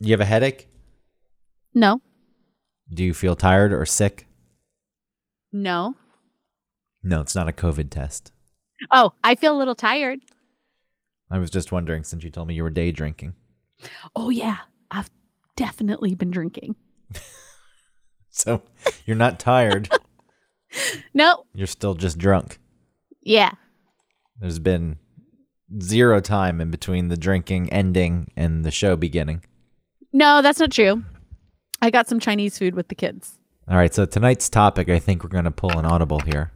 You have a headache? No. Do you feel tired or sick? No. No, it's not a COVID test. Oh, I feel a little tired. I was just wondering since you told me you were day drinking. Oh yeah, I've definitely been drinking. So you're not tired. No. you're still just drunk. Yeah. There's been zero time in between the drinking ending and the show beginning. No, that's not true. I got some Chinese food with the kids. All right, so tonight's topic, I think we're going to pull an audible here.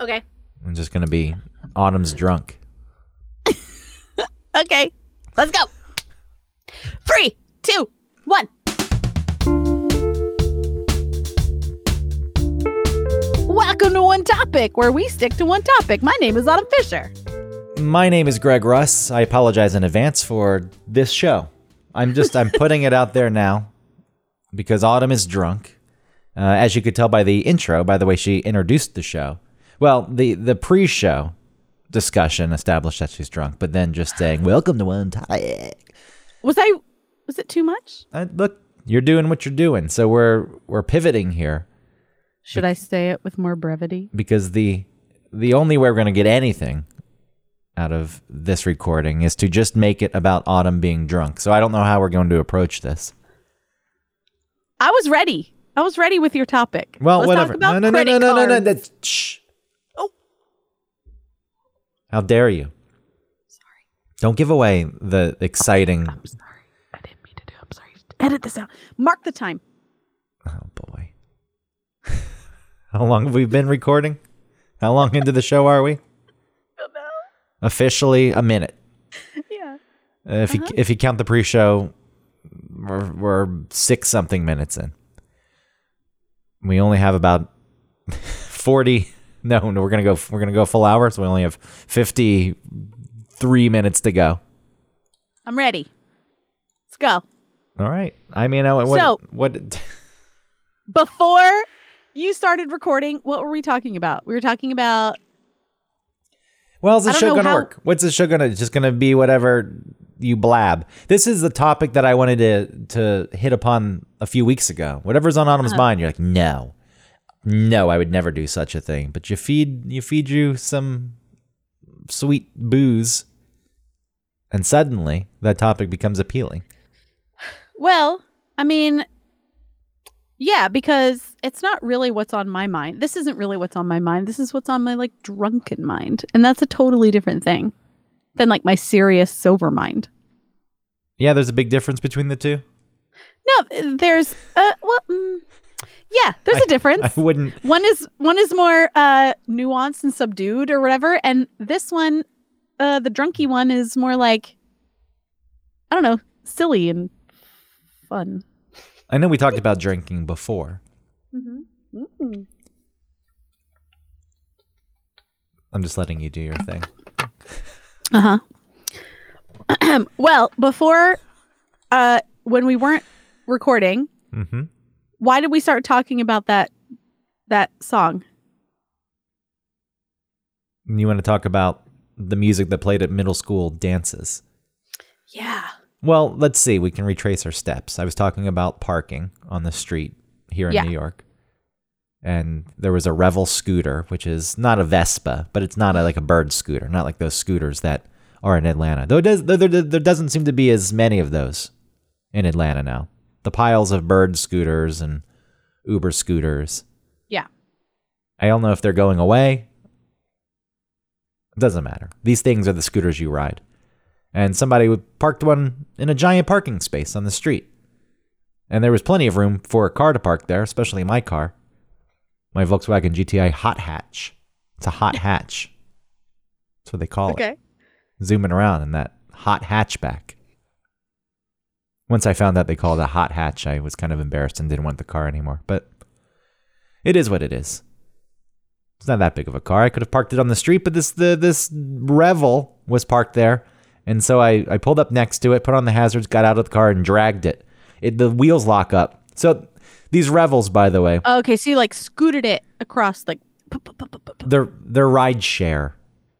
Okay. I'm just going to be Autumn's drunk. Okay. Let's go. Three, two, one. Welcome to One Topic, where we stick to one topic. My name is Autumn Fisher. My name is Greg Russ. I apologize in advance for this show. I'm just I'm putting it out there now because Autumn is drunk. Uh, as you could tell by the intro, by the way she introduced the show. Well, the the pre-show discussion established that she's drunk, but then just saying "Welcome to one topic." Was I? Was it too much? Uh, look, you're doing what you're doing, so we're we're pivoting here Should I say it with more brevity? because the the only way we're going to get anything out of this recording is to just make it about Autumn being drunk. So I don't know how we're going to approach this. I was ready. I was ready with your topic. Well, Let's whatever. Talk about no, no, no, no, no, no, no. That's shh. Oh. How dare you? Sorry. Don't give away the exciting. I'm sorry. I didn't mean to do. I'm sorry. Edit this out. Mark the time. Oh boy. How long have we been recording? How long into the show are we? Officially a minute. Yeah. Uh, if you if you count the pre-show, we're, we're six something minutes in. We only have about forty. No, no, we're gonna go. We're gonna go full hour, so we only have fifty-three minutes to go. I'm ready. Let's go. All right. I mean, I, what? So- what? Before you started recording, what were we talking about? We were talking about Well, is the show gonna how- work? What's the show gonna? Just gonna be whatever you blab. This is the topic that I wanted to to hit upon a few weeks ago. Whatever's on Autumn's Uh-huh. mind, you're like, no, no, I would never do such a thing. But you feed you feed you some sweet booze, and suddenly that topic becomes appealing. Well, I mean, yeah, because it's not really what's on my mind. This isn't really what's on my mind. This is what's on my like drunken mind. And that's a totally different thing than like my serious sober mind. Yeah, there's a big difference between the two. No, there's uh well mm, yeah, there's a difference. I wouldn't. one is one is more uh nuanced and subdued or whatever and this one uh the drunky one is more like I don't know, silly and fun. I know we talked about drinking before. Mm-hmm. I'm just letting you do your thing. Uh huh. well, before, uh, when we weren't recording, Mm-hmm. why did we start talking about that that song? You want to talk about the music that played at middle school dances? Yeah. Well, let's see. We can retrace our steps. I was talking about parking on the street here in Yeah. New York. And there was a Revel scooter, which is not a Vespa, but it's not a, like a bird scooter, not like those scooters that are in Atlanta. Though it does, there, there, there doesn't seem to be as many of those in Atlanta now. The piles of bird scooters and Uber scooters. Yeah. I don't know if they're going away. It doesn't matter. These things are the scooters you ride. And somebody would- parked one in a giant parking space on the street. And there was plenty of room for a car to park there, especially my car. My Volkswagen GTI hot hatch. It's a hot hatch. That's what they call it. Okay. Zooming around in that hot hatchback. Once I found out they called it a hot hatch, I was kind of embarrassed and didn't want the car anymore. But it is what it is. It's not that big of a car. I could have parked it on the street, but this the this Revel was parked there, and so I I pulled up next to it, put on the hazards, got out of the car, and dragged it. It the wheels lock up. So these Revels, by the way, Okay, so you like scooted it across like. they're they're ride share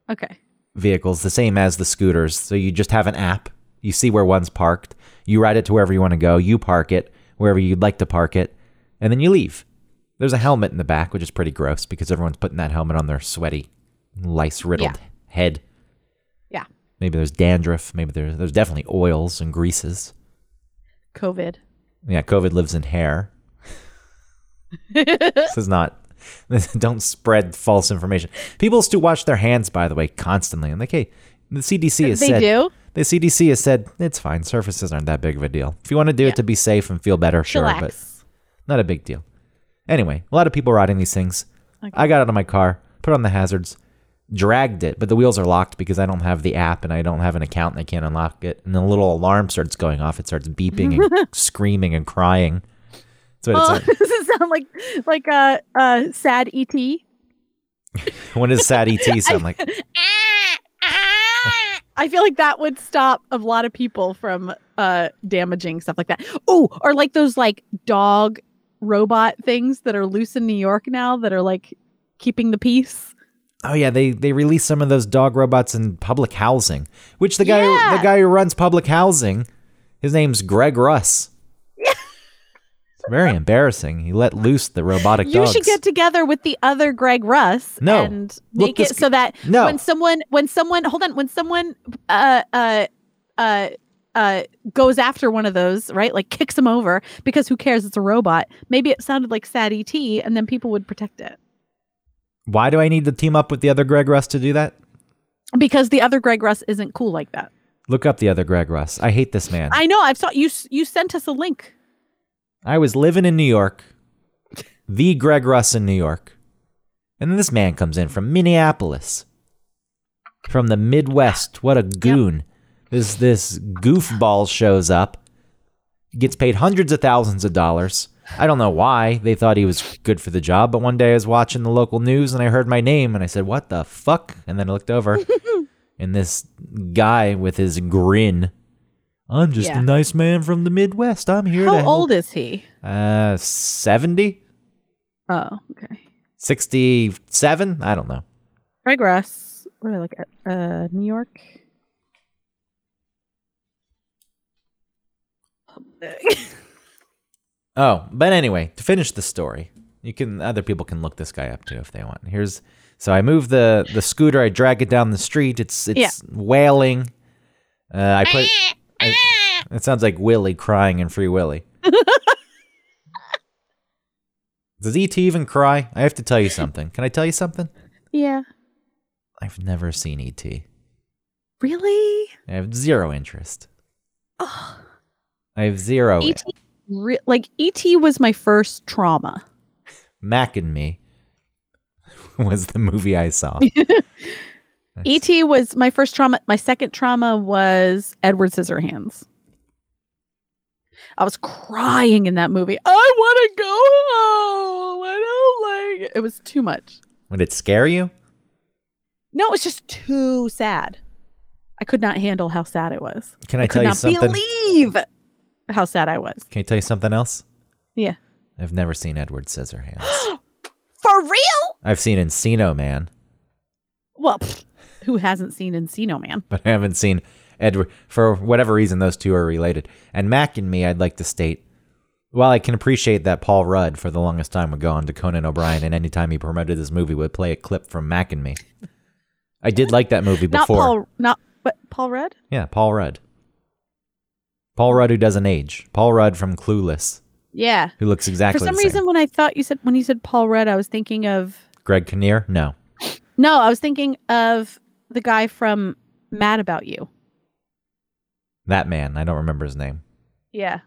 Okay. vehicles, the same as the scooters. So you just have an app. You see where one's parked. You ride it to wherever you want to go. You park it wherever you'd like to park it, and then you leave. There's a helmet in the back, which is pretty gross because everyone's putting that helmet on their sweaty, lice riddled Yeah. head. Maybe there's dandruff. Maybe there's there's definitely oils and greases. COVID. Yeah, COVID lives in hair. this is not. Don't spread false information. People still wash their hands, by the way, constantly. And like, hey, the CDC has said, they said do. the CDC has said it's fine. Surfaces aren't that big of a deal. If you want to do Yeah. it to be safe and feel better, sure, but not a big deal. Anyway, a lot of people riding these things. Okay. I got out of my car, put on the hazards, dragged it, but the wheels are locked because I don't have the app and I don't have an account and I can't unlock it. And the little alarm starts going off. It starts beeping and screaming and crying. That's what Oh, it's does it sound like like a uh, uh, sad ET? What does sad ET sound like? I feel like that would stop a lot of people from uh damaging stuff like that. Oh, or like those like dog robot things that are loose in New York now that are like keeping the peace. Oh yeah, they they released some of those dog robots in public housing. Which the guy Yeah. the guy who runs public housing, his name's Greg Russ. It's very embarrassing. He let loose the robotic You dogs. should get together with the other Greg Russ No. and Look, make it so that No. when someone when someone hold on when someone uh uh uh uh goes after one of those right like kicks him over because who cares it's a robot maybe it sounded like sad et and then people would protect it Why do I need to team up with the other Greg Russ to do that? because the other greg russ isn't cool like that Look up the other Greg Russ. I hate this man. I, know i've saw you you sent us a link I was living in New York, the Greg Russ in New York, and then this man comes in from Minneapolis, from the Midwest. What a goon! This this goofball shows up, gets paid hundreds of thousands of dollars. I don't know why they thought he was good for the job, but one day I was watching the local news and I heard my name and I said, "What the fuck?" And then I looked over, and this guy with his grin. I'm just Yeah. a nice man from the Midwest. I'm here to how help." old is he Uh, 70? oh okay 67? I don't know. greg russ what did i look at uh new york Oh, but anyway, to finish the story, you can other people can look this guy up too if they want. Here's so I move the the scooter, I drag it down the street. It's it's Yeah. wailing. Uh, I put. I, it sounds like Willie crying in Free Willy. Does ET even cry? I have to tell you something. Can I tell you something? yeah I've never seen ET. really I have zero interest. oh. I have zero. et re- like et was my first trauma Mac and Me was the movie I saw. E.T. was my first trauma. My second trauma was Edward Scissorhands. I was crying in that movie. I want to go home. I don't like it. It was too much. Would it scare you? No, it was just too sad. I could not handle how sad it was. Can I, I tell could you not something? believe how sad I was. Can I tell you something else? Yeah. I've never seen Edward Scissorhands. For real? I've seen Encino Man, Well, pfft, who hasn't seen Encino Man? but I haven't seen Edward. For whatever reason, those two are related. And Mac and Me, I'd like to state, while I can appreciate that Paul Rudd for the longest time would go on to Conan O'Brien, and anytime he promoted this movie would play a clip from Mac and Me. I did like that movie before. Not. Paul. Not but Paul Rudd. Yeah, Paul Rudd. Paul Rudd who doesn't age. Paul Rudd from Clueless, Yeah. who looks exactly For some reason, when I thought you said when you said Paul Rudd, I was thinking of Greg Kinnear? No. No, I was thinking of the guy from Mad About You. That man. I don't remember his name. Yeah.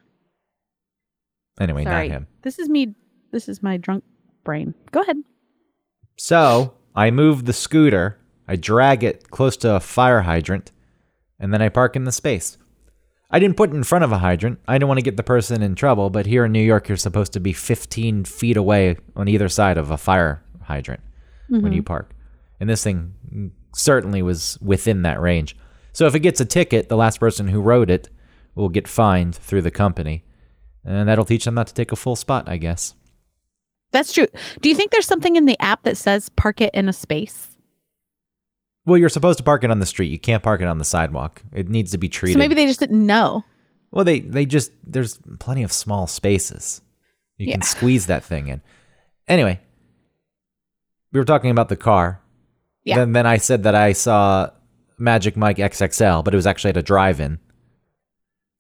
Anyway, Sorry. not him. This is me. This is my drunk brain. Go ahead. So I move the scooter, I drag it close to a fire hydrant, and then I park in the space. I didn't put it in front of a hydrant. I didn't want to get the person in trouble, but here in New York, you're supposed to be 15 feet away on either side of a fire hydrant when you mm-hmm. park. And this thing certainly was within that range. So if it gets a ticket, the last person who wrote it will get fined through the company. And that'll teach them not to take a full spot, I guess. That's true. Do you think there's something in the app that says park it in a space? Well, you're supposed to park it on the street. You can't park it on the sidewalk. It needs to be treated. So maybe they just didn't know. Well, they they just there's plenty of small spaces. You can squeeze that thing in. Anyway, we were talking about the car. Yeah. Then then I said that I saw Magic Mike XXL, but it was actually at a drive-in.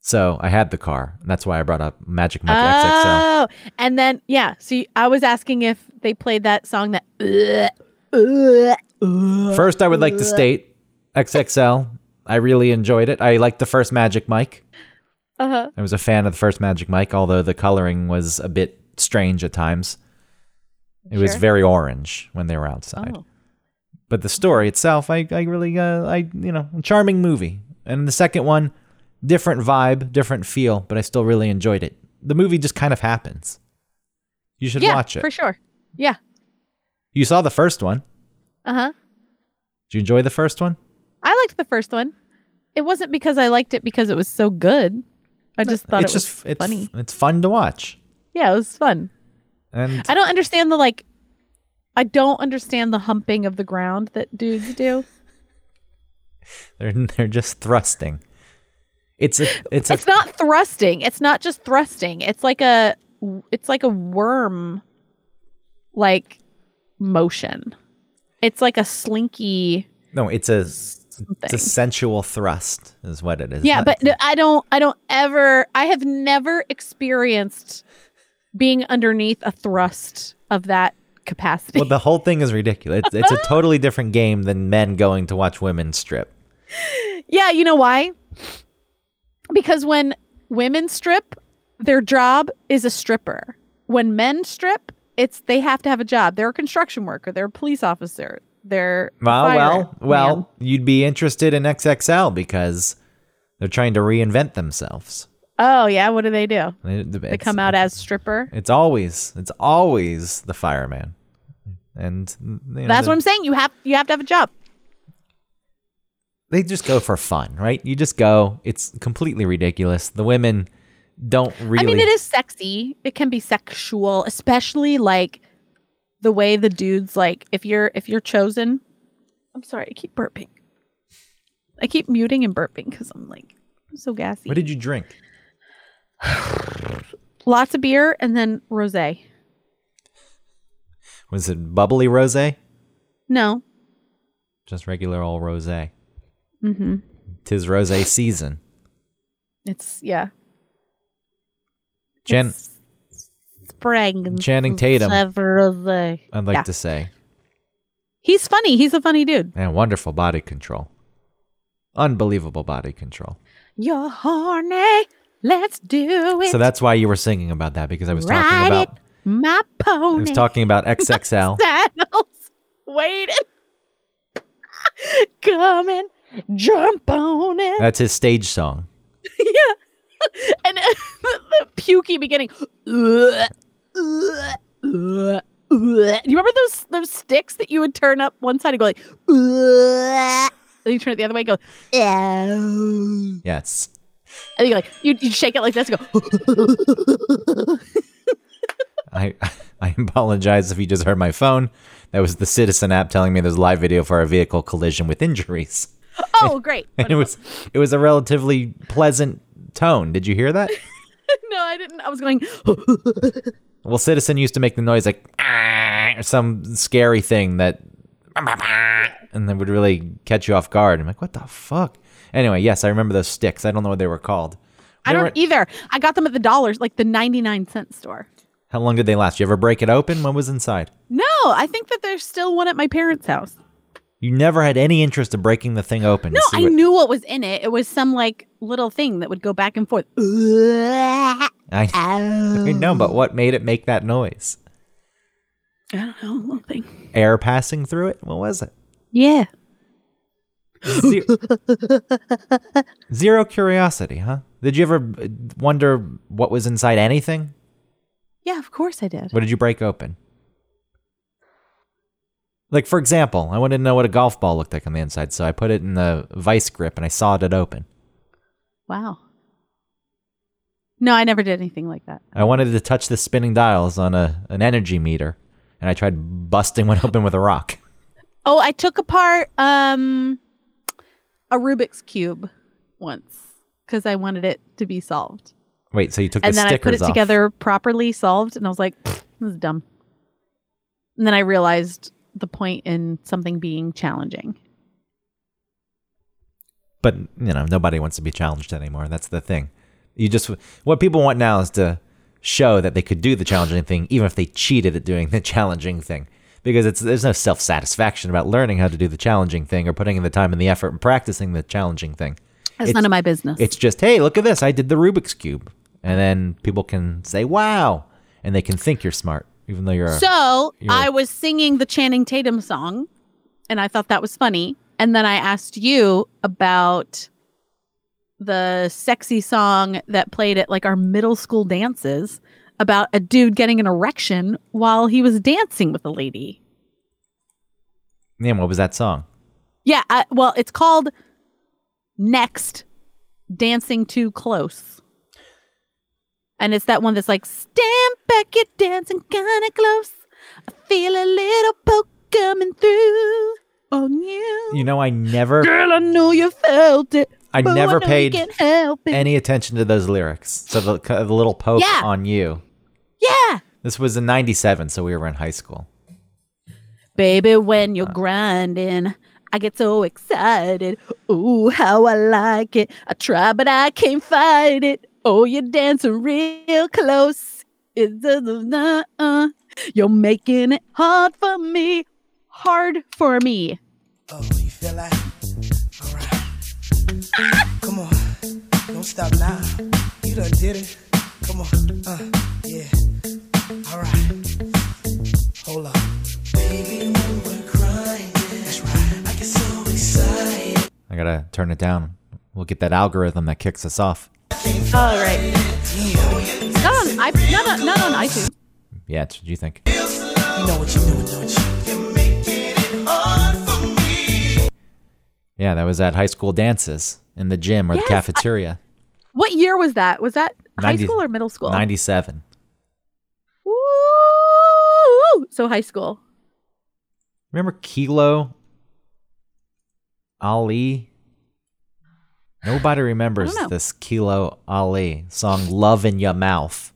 So I had the car. And that's why I brought up Magic Mike XXL. Oh, and then yeah. See, I was asking if they played that song that. Uh, uh, First, I would like to state XXL. I really enjoyed it. I liked the first Magic Mike. uh-huh. I was a fan of the first Magic Mike, although the coloring was a bit strange at times. It was very orange when they were outside. Oh. But the story itself, I, I really, uh, I, you know, charming movie. And the second one, different vibe, different feel, but I still really enjoyed it. The movie just kind of happens. You should yeah, watch it. for sure. Yeah. You saw the first one. Uh huh. Did you enjoy the first one? I liked the first one. It wasn't because I liked it because it was so good. I just thought it's it was just it's funny. it's fun to watch. Yeah, it was fun. And I don't understand the like. I don't understand the humping of the ground that dudes do. they're they're just thrusting. It's a it's a It's not thrusting. It's not just thrusting. It's like a it's like a worm like motion. It's like a slinky no, it's a it's a sensual thrust is what it is. Yeah, but I don't I don't ever I have never experienced being underneath a thrust of that capacity. well, the whole thing is ridiculous. It's, it's a totally different game than men going to watch women strip. Yeah, you know why? Because when women strip, their job is a stripper. When men strip, it's they have to have a job. They're a construction worker, they're a police officer, they're Well, well, fireman. well, you'd be interested in XXL because they're trying to reinvent themselves. Oh yeah, what do they do? They, They come out as stripper. It's always it's always the fireman, and you know, That's what I'm saying. You have you have to have a job. they just go for fun, right? You just go. It's completely ridiculous. The women don't really. I mean, it is sexy. It can be sexual, especially like the way the dudes like if you're if you're chosen. I'm sorry, I keep burping. I keep muting and burping because I'm like I'm so gassy. What did you drink? Lots of beer and then rosé. Was it bubbly rosé? No. Just regular old rosé. Mm-hmm. Tis rosé season. It's yeah. Jen, spring. Channing Tatum. Rosé. Uh, I'd like yeah. to say, He's funny. He's a funny dude. and wonderful body control. Unbelievable body control. You're horny. Let's do it. So that's why you were singing about that because I was talking about it, my I pony. was talking about XXL. Saddles waiting. Coming, jump on it. That's his stage song. yeah. And the, the pukey beginning. You remember those those sticks that you would turn up one side and go like, Ugh. and you turn it the other way and go, Ew. Yes. and you like you you shake it like this and go. I I apologize if you just heard my phone. That was the Citizen app telling me there's live video for a vehicle collision with injuries. oh, great. And it was it was a relatively pleasant tone. Did you hear that? no, I didn't. I was going. Well, Citizen used to make the noise like "Ah," or some scary thing that and then would really catch you off guard. I'm like, what the fuck? Anyway, yes, I remember those sticks. I don't know what they were called. I don't were- either. I got them at the dollars, like the ninety nine cent store. How long did they last? You ever break it open? What was inside? No, I think that there's still one at my parents' house. You never had any interest in breaking the thing open. No, I what- knew what was in it. It was some like little thing that would go back and forth. I I, know, but what made it make that noise? I don't know, little thing. Air passing through it? What was it? Yeah. Zero, Zero curiosity, huh? Did you ever uh, wonder what was inside anything? Yeah, of course I did. What did you break open? Like, for example, I wanted to know what a golf ball looked like on the inside, so I put it in the vice grip and I sawed it open. Wow. No, I never did anything like that. I wanted to touch the spinning dials on a an energy meter, and I tried busting one open with a rock. Oh, I took apart um a Rubik's cube once because I wanted it to be solved. Wait, so you took and the then I put it off. together properly solved, and I was like, "This is dumb." And then I realized the point in something being challenging. But you know, nobody wants to be challenged anymore. That's the thing. You just what people want now is to show that they could do the challenging thing, even if they cheated at doing the challenging thing. Because it's there's no self satisfaction about learning how to do the challenging thing or putting in the time and the effort and practicing the challenging thing. That's It's- none of my business. It's just, hey, look at this, I did the Rubik's cube, and then people can say, wow, and they can think you're smart, even though you're. a- So you're- I was singing the Channing Tatum song, and I thought that was funny. And then I asked you about the sexy song that played at like our middle school dances about a dude getting an erection while he was dancing with a lady. yeah, what was that song? Yeah, I, well, it's called Next Dancing Too Close. And it's that one that's like, stand back, you're dancing kind of close. I feel a little poke coming through on you. You know, I never, Girl, I know you felt it. I never you paid any attention to those lyrics. So the, the little poke Yeah. on you. yeah. This was in '97, so we were in high school. Baby, when you're grinding, I get so excited. Ooh, how I like it. I try, but I can't fight it. Oh, you're dancing real close. It's uh, uh, You're making it hard for me. Hard for me. Oh, you feel like? Alright. Come on. Don't stop now. You done did it. Come on. Uh, yeah. Alright. Hold up. Baby, when we're crying, that's right. I get so excited. I gotta turn it down. We'll get that algorithm that kicks us off. All right. Not on, I, not, on, not on iTunes. Yeah, that's what you think. You know what you're doing, don't you? You're making it hard for me. Yeah, that was at high school dances in the gym or Yes, the I- cafeteria. What year was that? Was that high school or middle school? 97. Woo! So high school. Remember Kilo Ali? Nobody remembers this Kilo Ali song "Love in Your Mouth."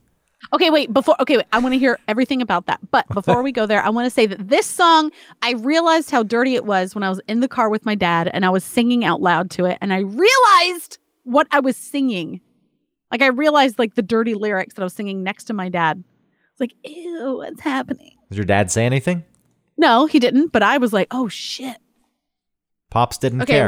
Okay, wait, before okay, wait, I want to hear everything about that. But before we go there, I want to say that this song, I realized how dirty it was when I was in the car with my dad and I was singing out loud to it and I realized what I was singing. Like I realized like the dirty lyrics that I was singing next to my dad. It's like, ew, what's happening? Did your dad say anything? No, he didn't, but I was like, oh shit. Pops didn't Okay, care.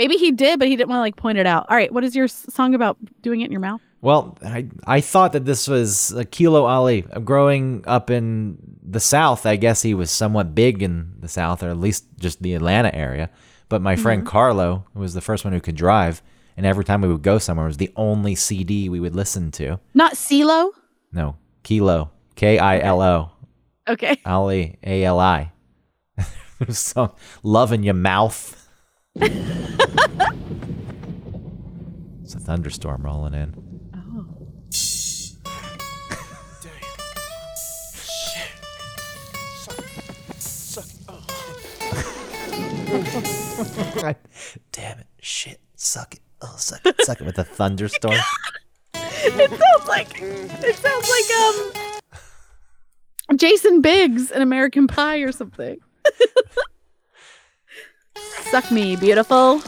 Maybe he did, but he didn't want to like point it out. All right, what is your song about doing it in your mouth? Well, I I thought that this was Kilo Ali. Uh, growing up in the South, I guess he was somewhat big in the South, or at least just the Atlanta area. But my friend mm-hmm. Carlo who was the first one who could drive, and every time we would go somewhere, it was the only CD we would listen to. Not CeeLo? No, Kilo, K I L O, Okay. Ali, A L I. Love in your mouth. it's a thunderstorm rolling in. Oh. Damn it. Shit. Suck it. Oh, suck it. Suck it with a thunderstorm. It sounds like it sounds like um Jason Biggs in American Pie or something. Suck me, beautiful.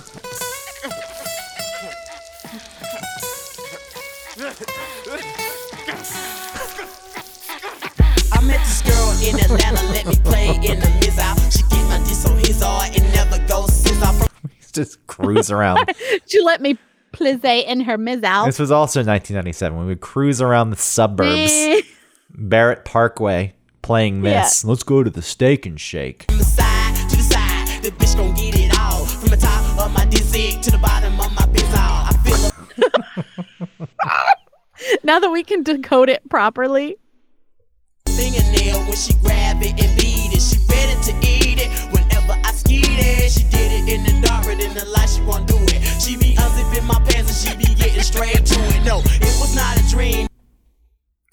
I met this girl in Atlanta, let me play in the miss out. She get my diss on his heart and never goes since I Just cruise around. She let me plizze in her mizzow. This was also 1997 when we would cruise around the suburbs. Barrett Parkway, playing this. Let's go to the Steak and Shake. From the side to the side, the From the top of my dick to the bottom of my biz I feel now that we can decode it properly. a fingernail when she grab it and beat it. She ready to eat it whenever I skeet it. She did it in the dark, but in the light she won't do it. She be unzipping my pants and she be getting straight to it. No, it was not a dream.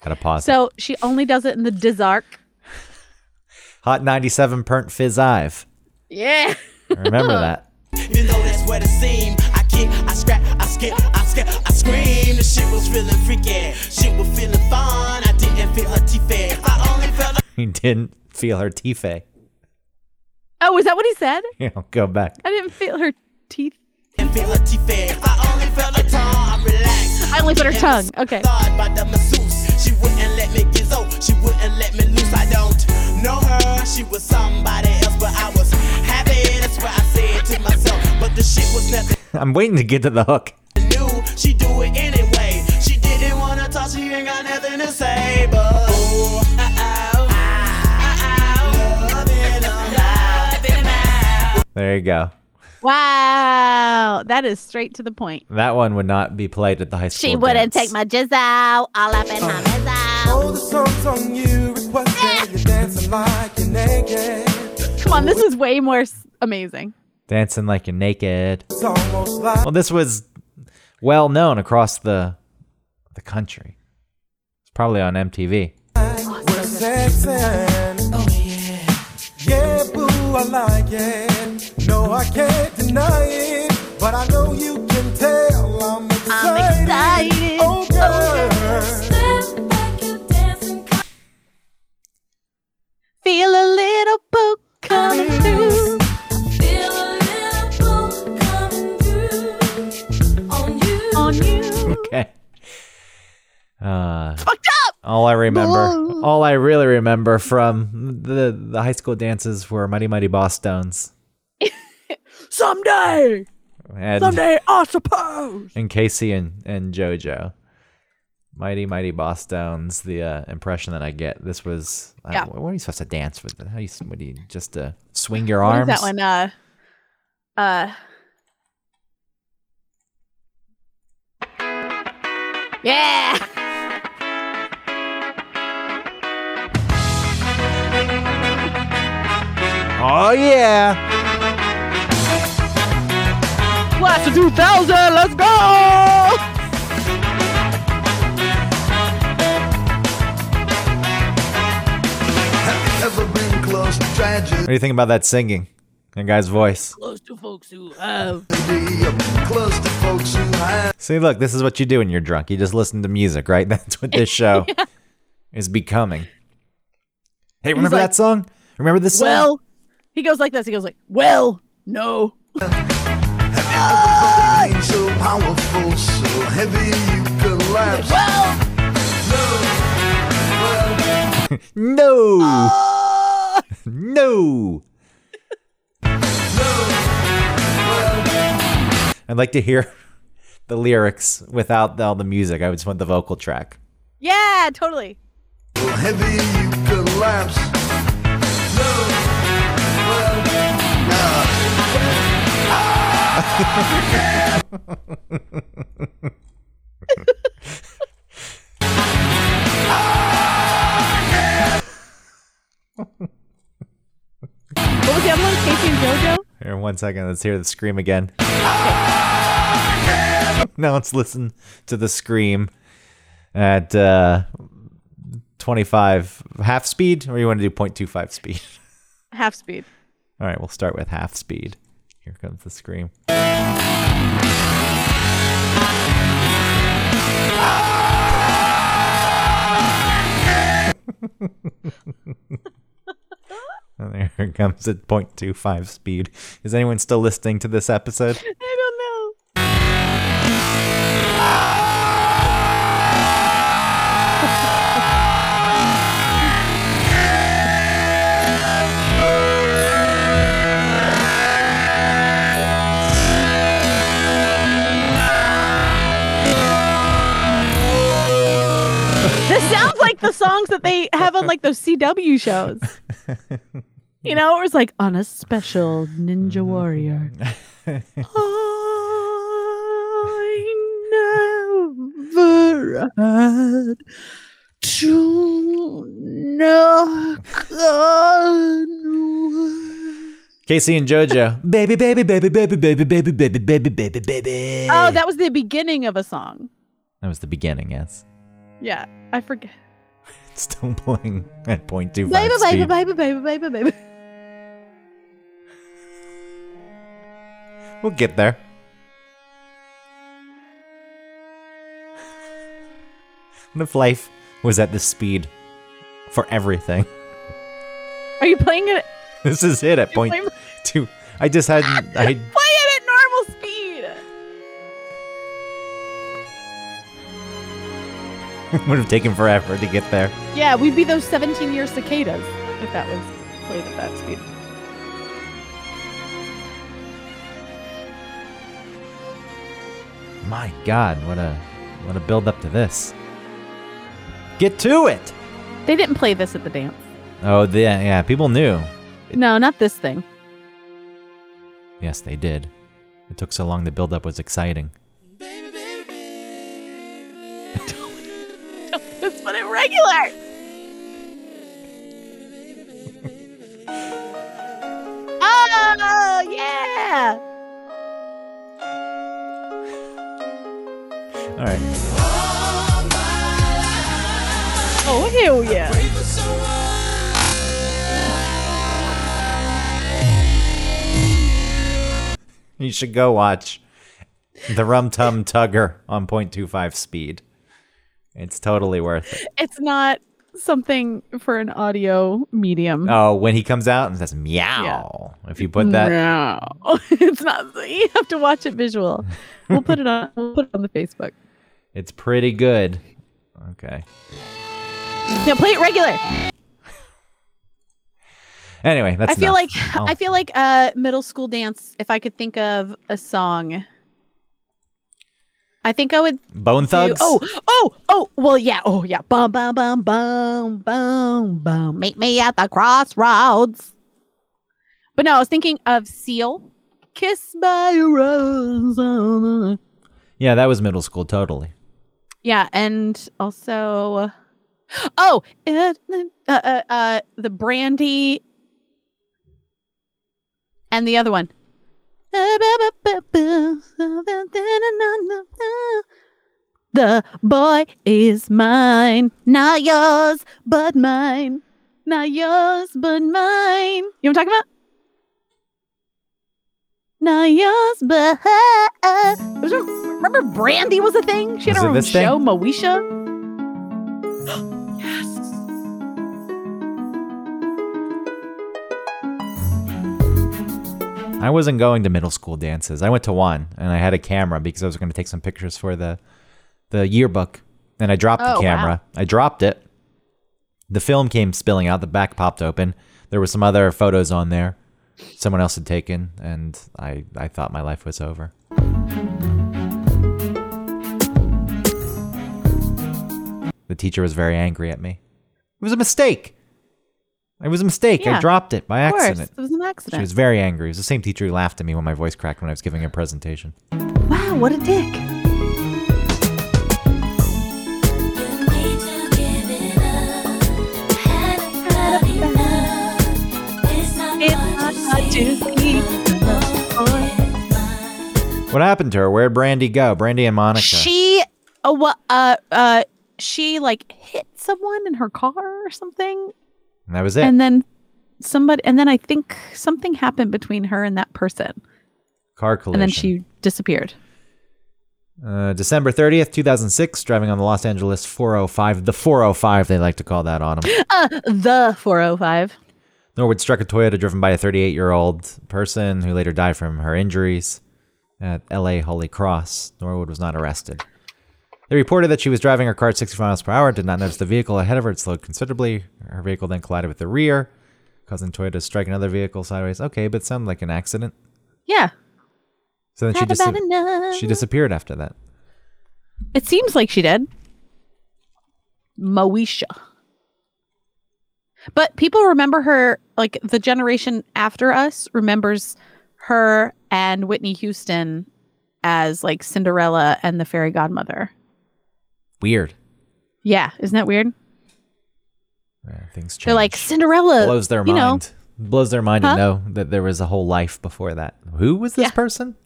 Gotta pause. So she only does it in the Dizark. Hot 97 Pernt Fizz Ive. Yeah. Remember that. Even though that's what it seemed, I keep kick, I scrap, I skip, I skip, I scream. The shit was feeling freaky. Shit was feeling fun. I didn't feel her teeth. I only felt her He didn't feel her teeth. Oh, is that what he said? You know, go back. I didn't feel her teeth. and feel her teeth. I only felt her tongue. I relaxed. I only felt her tongue. Okay. Thought by the masseuse. She wouldn't let me get so. She wouldn't let me loose. I don't know her. She was somebody else, but I was happy. That's what I said to myself. But the shit was nothing. I'm waiting to get to the hook. knew she do it anyway. She didn't wanna talk, she ain't got nothing to say, but loving 'em, loving 'em out. There you go. Wow, that is straight to the point. That one would not be played at the high school. She wouldn't dance. take my jizz out, all up in her uh, mizz out. The song's on you, requested you're like you're naked. Come on, this is way more s- amazing. dancing like you're naked. Like Well, this was well known across the the country. It's probably on MTV. Oh yeah, yeah, boo, I like it. No, I can't deny it, but I know you can tell I'm excited. excited. Oh, girl. Oh, Feel a little poke coming through. Uh, Fucked up. all I remember, all I really remember from the the high school dances were Mighty Mighty Bosstones Someday. and, Someday, I suppose. and K-Ci and and JoJo. Mighty Mighty Bosstones. The uh, impression that I get. This was. I- Yeah. what are you supposed to dance with? How you? What do you just uh, swing your arms? that one? Uh, uh. Yeah. Oh yeah. Class of 2000, let's go! Ever been close to tragedy? What do you think about that singing? That guy's voice. Close to folks who have. Close to folks who have See, look, this is what you do when you're drunk. You just listen to music, right? That's what this show is becoming. Hey, remember like, that song? Remember this song? Well, he goes like this. He goes like, well, no. so powerful, so heavy you collapse. Well, no, uh, no. I'd like to hear the lyrics without all the music. I would just want the vocal track. yeah, totally. So heavy you collapse. What was the other one? K-Ci and JoJo? Here, one second. Let's hear the scream again. now let's listen to the scream at uh, 25 half speed, or you want to do 0.25 speed? Half speed. All right, we'll start with half speed. Here comes the scream. There comes at 0.25 speed. Is anyone still listening to this episode? I don't know. This sounds like the songs that they have on like those CW shows. You know, it was like on a special Ninja mm-hmm. Warrior. I never had to knock on K-Ci and JoJo. baby, baby, baby, baby, baby, baby, baby, baby, baby, baby. Oh, that was the beginning of a song. That was the beginning, yes. Yeah, I forget. Still playing at two. baby. Baby, baby, baby, baby, baby. We'll get there. What if life was at this speed for everything? Are you playing it? This is it at point playing? two. I just had. I would have taken forever to get there. Yeah, we'd be those 17 year cicadas if that was played at that speed. My God, what a what a build up to this. Get to it. They didn't play this at the dance. Oh, the, yeah, people knew. No, not this thing. Yes, they did. It took so long. The build up was exciting. Regular. oh yeah! All right. Oh hell yeah! You should go watch the Rum Tum Tugger on 0.25 speed. It's totally worth it. It's not something for an audio medium. Oh, when he comes out and says meow. If you put that, No, it's not. You have to watch it visual. We'll put it on. We'll put it on the Facebook. it's pretty good. Okay. Now play it regular. Anyway, that's I feel enough. like Oh. I feel like uh middle school dance. If I could think of a song, I think I would. Bone do- Thugs. oh, oh, oh. Well, yeah. Oh, yeah. Bum, bum, bum, bum, bum, bum. Meet me at the crossroads. But no, I was thinking of Seal. Kiss by a rose. yeah, that was middle school. Totally. Yeah, and also, oh, it, uh, uh, uh, the brandy, and the other one. The boy is mine, not yours, but mine, not yours, but mine. You know what I'm talking about? Not yours, but Was there- remember Brandy was a thing. She had Was her own this thing? show, Moesha. yes. I wasn't going to middle school dances. I went to one, and I had a camera because I was going to take some pictures for the the yearbook. And I dropped Oh, the camera. I dropped it. The film came spilling out. The back popped open. There were some other photos on there. Someone else had taken, and I I thought my life was over. The teacher was very angry at me. It was a mistake. It was a mistake. I dropped it by accident. it was an accident. She was very angry. It was the same teacher who laughed at me when my voice cracked when I was giving a presentation. wow, what a dick. What happened to her? Where'd Brandy go? Brandy and Monica. She, uh, uh, uh, she like hit someone in her car or something, and that was it. and then somebody, and then I think something happened between her and that person, Car collision. and then she disappeared. Uh, December 30th, 2006, driving on the Los Angeles 405. The 405, they like to call that autumn. Uh, the 405. Norwood struck a Toyota driven by a 38 year old person who later died from her injuries at LA Holy Cross. Norwood was not arrested. They reported that she was driving her car at 65 miles per hour, did not notice the vehicle ahead of her. It slowed considerably. Her vehicle then collided with the rear, causing Toyota to strike another vehicle sideways. Okay, but it sounded like an accident. Yeah. So then she, dis- she disappeared after that. It seems like she did. Moesha. But people remember her, like the generation after us remembers her and Whitney Houston as like Cinderella and the fairy godmother. Weird. Yeah, isn't that weird? Yeah, things change. They're like Cinderella. blows their you know, mind. blows their mind Huh? to know that there was a whole life before that. Who was this Yeah. person?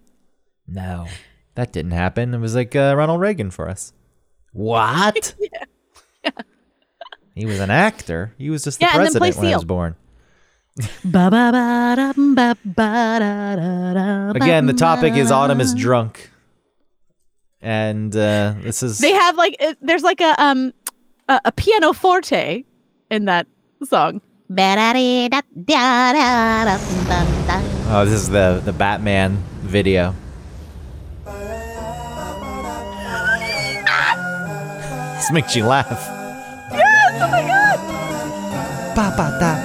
No, that didn't happen. It was like uh, Ronald Reagan for us. What? He was an actor. He was just the Yeah, and then play president when I was born. Again, the topic is. Autumn is drunk. And uh, this is They have like it, there's like a um a, a piano forte in that song. oh, this is the the Batman video. this makes you laugh. Yes! Oh my god! Ba, ba, da,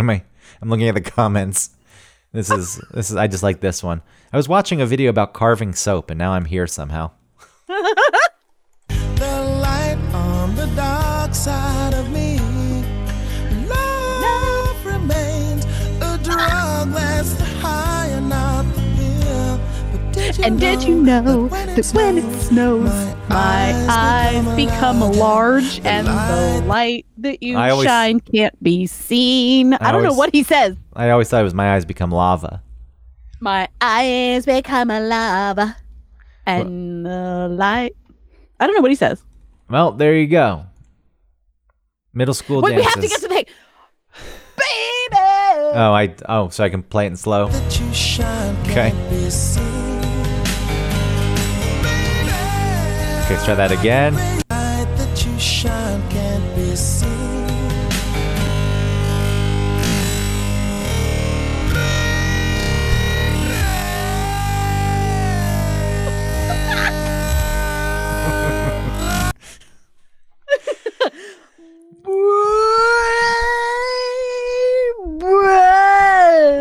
What am I? I'm looking at the comments. This is this is. I just like this one. I was watching a video about carving soap, and now I'm here somehow. the light on the dark side of me. Love remains a drug that's the high and not the pill. But did you And did you know that when it snows, my eyes become large and the light that you I always- shine can't be seen? I, don't know always- what he says. I always thought it was my eyes become lava. My eyes become a lava and the light. I don't know what he says. Well, there you go. Middle school Wait, we dances. have to get to the. Baby! oh, I oh, so I can play it in slow. that you shine Okay. Okay, let's try that again.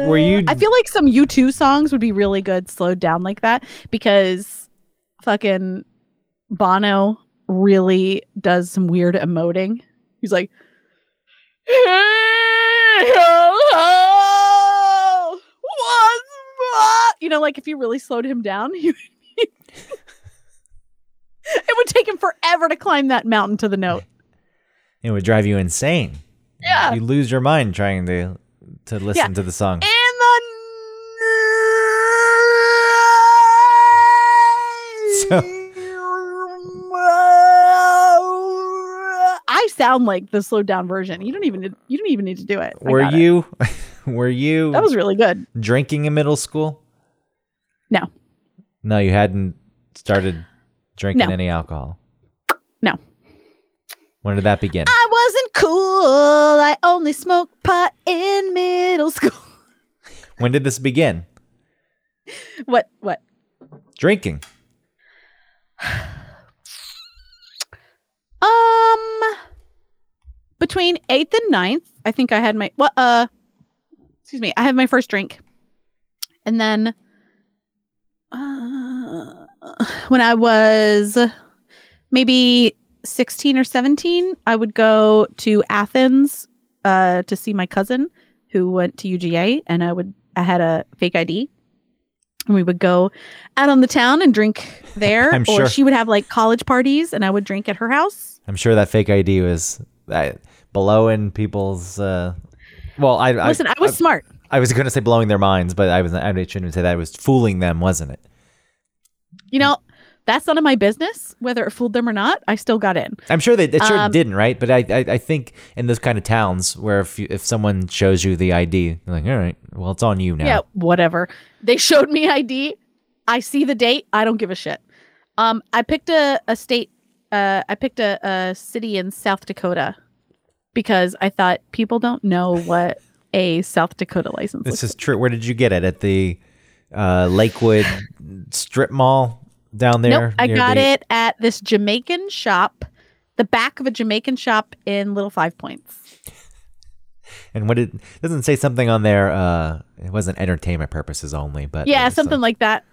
Were you? I feel like some U2 songs would be really good slowed down like that because fucking Bono really does some weird emoting. He's like, you know, like if you really slowed him down, he it would take him forever to climb that mountain to the note. It would drive you insane. Yeah. You lose your mind trying to to listen to the song. In the So- sound like the slowed down version. You don't even need, you don't even need to do it. I Were got it. you? Were you That was really good. drinking in middle school? No, No, you hadn't started drinking No. any alcohol. no. When did that begin? I wasn't cool. I only smoked pot in middle school. When did this begin? What? What? Drinking. Um, between eighth and ninth, I think I had my what? Uh, excuse me. I had my first drink, and then, uh, when I was maybe sixteen or seventeen, I would go to Athens, uh, to see my cousin who went to UGA, and I would I had a fake ID. And we would go out on the town and drink there, I'm or sure. she would have like college parties, and I would drink at her house. I'm sure that fake ID was uh, blowing people's. Uh, well, I, Listen, I, was smart. I was going to say blowing their minds, but I was I shouldn't say that. I was fooling them, wasn't it? You know, that's none of my business whether it fooled them or not. I still got in. I'm sure they it sure Um, didn't, right? But I, I I think in those kind of towns where if you, if someone shows you the ID, you're like, all right, well, it's on you now. Yeah, whatever. They showed me ID. I see the date. I don't give a shit. Um, I picked a, a state. Uh, I picked a, a city in South Dakota because I thought people don't know what a South Dakota license is. This is true. Where did you get it? At the uh, Lakewood Strip Mall down there. Nope, I got the- it at this Jamaican shop, the back of a Jamaican shop in Little Five Points. And what it doesn't say something on there. Uh, it wasn't entertainment purposes only, but Yeah, something like that.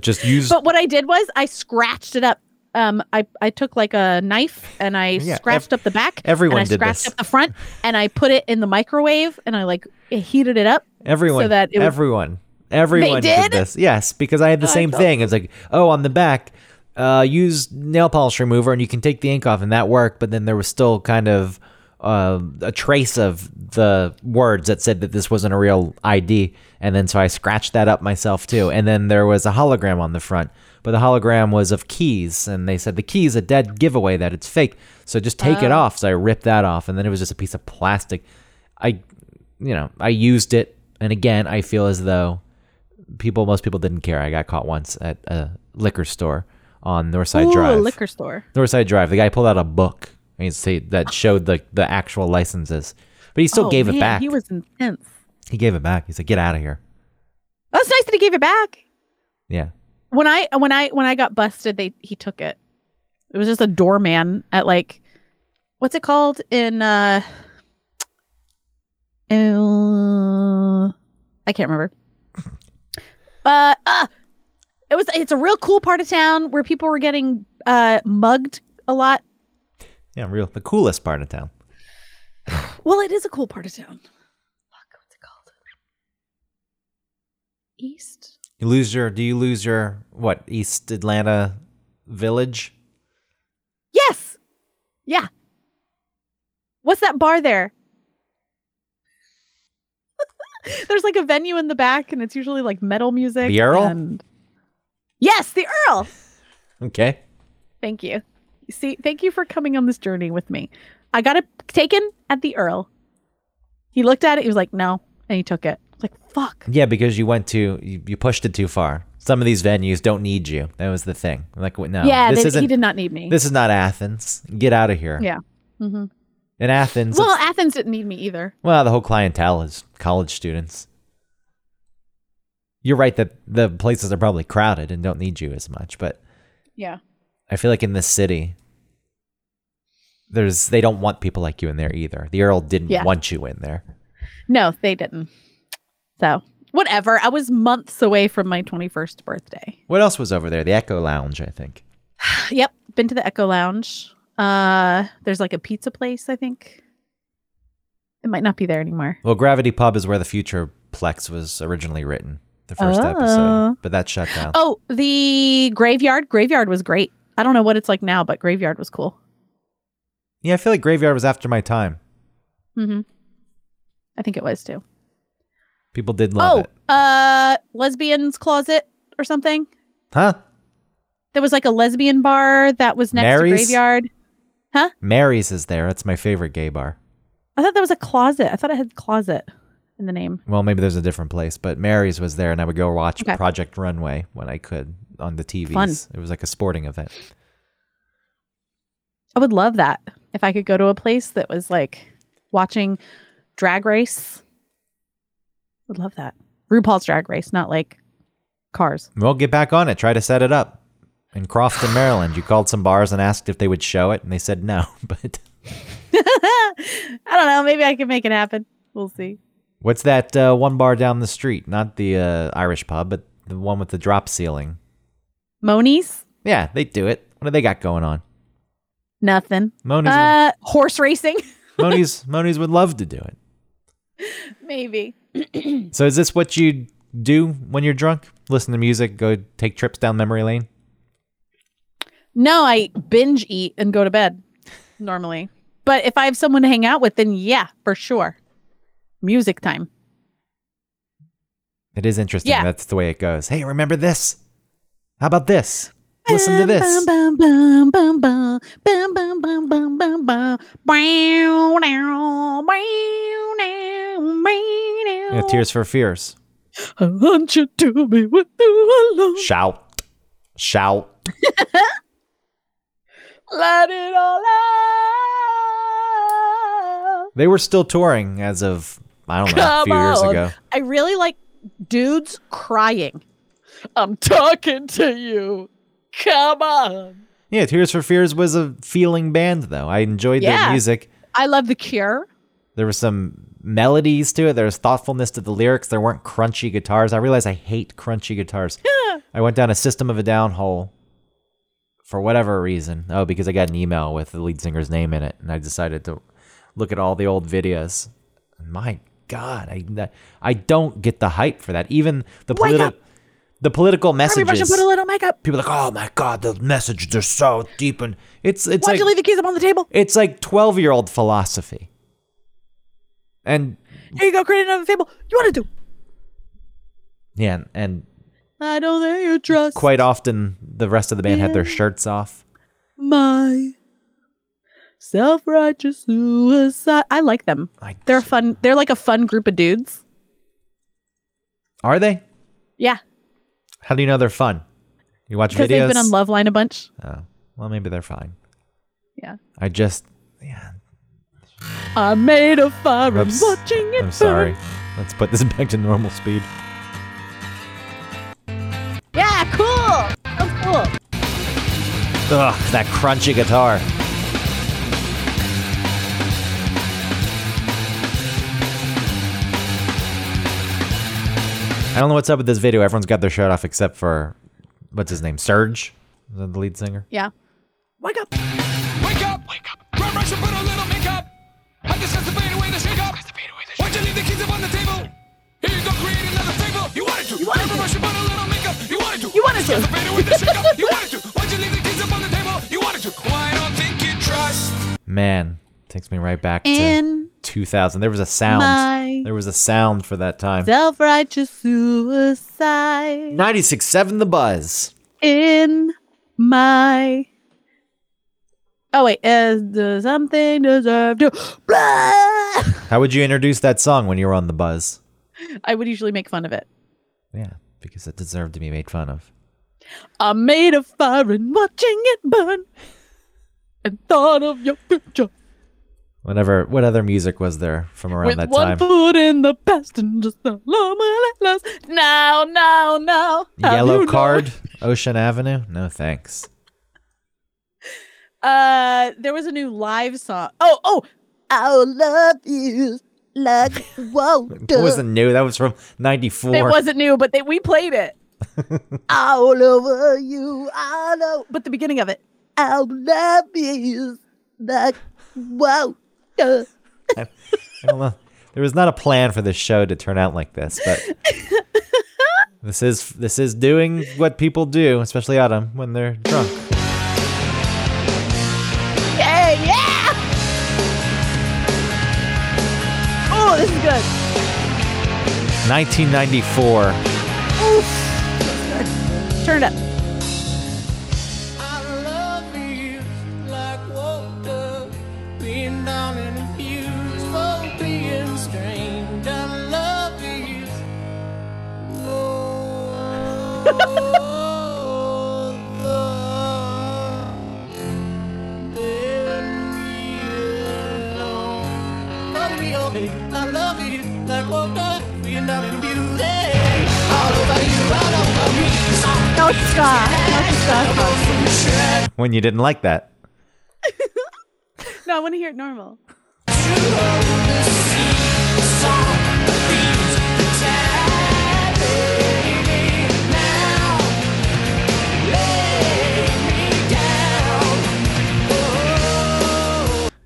just use. But what I did was I scratched it up. Um, I, I took like a knife and I Yeah, scratched up the back. everyone and I did scratched this. up the front and I put it in the microwave and I like heated it up. Everyone, so that would- everyone, everyone did? this. Yes, because I had the Oh, same thing. It's like, oh, on the back, uh, use nail polish remover, and you can take the ink off, and that worked. But then there was still kind of uh, a trace of the words that said that this wasn't a real ID, and then so I scratched that up myself too. And then there was a hologram on the front, but the hologram was of keys, and they said the key's a dead giveaway that it's fake. So just take it oh. off. So I ripped that off, and then it was just a piece of plastic. I, you know, I used it, and again, I feel as though people, most people didn't care. I got caught once at a liquor store on Northside Ooh, Drive. a liquor store. Northside Drive. The guy pulled out a book and he'd say that oh. showed the the actual licenses, but he still Oh, gave it man, back. He was intense. He gave it back. He said, "Get out of here." That's nice that he gave it back. Yeah. When I when I when I got busted, they he took it. It was just a doorman at like what's it called in uh uh I can't remember. But uh it was it's a real cool part of town where people were getting uh mugged a lot. Yeah, real the coolest part of town. Well, it is a cool part of town. Fuck, what's it called? East? You lose your. Do you lose your what? East Atlanta Village. Yes. Yeah. What's that bar there? There's like a venue in the back, and it's usually like metal music. The Earl? and- Yes, the Earl. Okay. Thank you. See, thank you for coming on this journey with me. I got it taken at the Earl. He looked at it. He was like, "No," and he took it. Like, "Fuck." Yeah, because you went to you, you pushed it too far. Some of these venues don't need you. That was the thing. Like, no, yeah, this they, isn't. he did not need me. This is not Athens. Get out of here. yeah. hmm In Athens, Well, Athens didn't need me either. Well, the whole clientele is college students. You're right that the places are probably crowded and don't need you as much, but Yeah. I feel like in this city, there's they don't want people like you in there either. The Earl didn't Yeah. want you in there. No, they didn't. So, whatever. I was months away from my 21st birthday. What else was over there? The Echo Lounge, I think. Yep, been to the Echo Lounge. Uh, there's like a pizza place, I think. It might not be there anymore. Well, Gravity Pub is where the Future Plex was originally written, the first Oh. episode, but that shut down. Oh, the graveyard. Graveyard was great. I don't know what it's like now, but graveyard was cool. Yeah, I feel like Graveyard was after my time. Mm-hmm. I think it was too. People did love oh, it. uh, lesbian's closet or something. Huh? There was like a lesbian bar that was next Mary's? to graveyard. Huh? Mary's is there. That's my favorite gay bar. I thought that was a closet. I thought it had closet in the name. Well, maybe there's a different place, but Mary's was there, and I would go watch Okay. Project Runway when I could on the TVs. Fun. It was like a sporting event. I would love that if I could go to a place that was like watching drag race. Would love that. RuPaul's drag race, not like cars. Well, get back on it. Try to set it up. In Crofton, Maryland, you called some bars and asked if they would show it, and they said no. But I don't know. Maybe I can make it happen. We'll see. what's that uh, one bar down the street? Not the uh, Irish pub, but the one with the drop ceiling. Moni's? Yeah, they do it. What do they got going on? Nothing. Moni's, Uh, horse racing? Moni's, Moni's would love to do it. Maybe. So is this what you do when you're drunk? Listen to music, go take trips down memory lane? No, I binge eat and go to bed normally. But if I have someone to hang out with, then yeah, for sure. Music time. It is interesting. Yeah. That's the way it goes. Hey, remember this? How about this? Listen to this. Yeah, Tears for Fears. I want you to be with you alone. Shout. Shout. Let it all out. They were still touring as of, I don't know, Come a few on. years ago. I really like dudes crying. I'm talking to you. Come on. Yeah, Tears for Fears was a feeling band, though. I enjoyed Yeah. their music. I love The Cure. There was some melodies to it. There was thoughtfulness to the lyrics. There weren't crunchy guitars. I realized I hate crunchy guitars. I went down a System of a Down hole for whatever reason. Oh, because I got an email with the lead singer's name in it, and I decided to look at all the old videos. My God, I I don't get the hype for that. Even the political. The political messages. Everybody should put a little makeup. people are like, oh my God, the messages are so deep, and it's it's Why'd like you leave the keys up on the table? it's like 12 year old philosophy. And Here you go, create another fable. You want to do? yeah, and- and I don't think you trust quite often the rest of the band had their shirts off. my self-righteous suicide. I like them. I, They're fun. They're like a fun group of dudes. are they? Yeah, How do you know they're fun? You watch videos. because they've been on Loveline a bunch. Oh, well, maybe they're fine. Yeah. I just, yeah. I made a fire I'm watching it I'm burn. sorry. Let's put this back to normal speed. Yeah, cool. Oh, cool. Ugh, that crunchy guitar. I don't know what's up with this video. Everyone's got their shirt off except for what's his name, Serj, is that the lead singer? Yeah. Wake up. Wake up! Wake up! Run, rush, and put a little makeup. I just has to fade away the shake up. Why'd you leave the keys up on the table? Here you go, create another fable. You wanted to. You wanted Run, rush, and put a little makeup. You wanted to. You wanted to. Just fade away the shake up. You wanted to. Why'd you leave the keys up on the table? You wanted to. Why don't think you trust? Man, takes me right back to In 2000. There was a sound. my There was a sound for that time. self-righteous suicide. 96.7 The Buzz. in my oh wait is does something deserve to blah! How would you introduce that song when you were on The Buzz? i would usually make fun of it Yeah, because it deserved to be made fun of. i made a fire and watching it burn and thought of your picture Whatever, what other music was there from around with that one time? foot in the past and just a little less now now now Yellow you know- Card, Ocean Avenue? No thanks. uh there was a new live song oh oh i'll love you like whoa It wasn't new. That was from 94. It wasn't new, but they, we played it. all over you, all over. But the beginning of it, I'll love you like whoa. Uh. I don't know. There was not a plan for this show to turn out like this, but this is this is doing what people do, especially Autumn, when they're drunk. Yeah, yeah. Oh, this is good. 1994. Oof. This is good. Turn it up. Ska. No, it's ska. When you didn't like that. No, I want to hear it normal.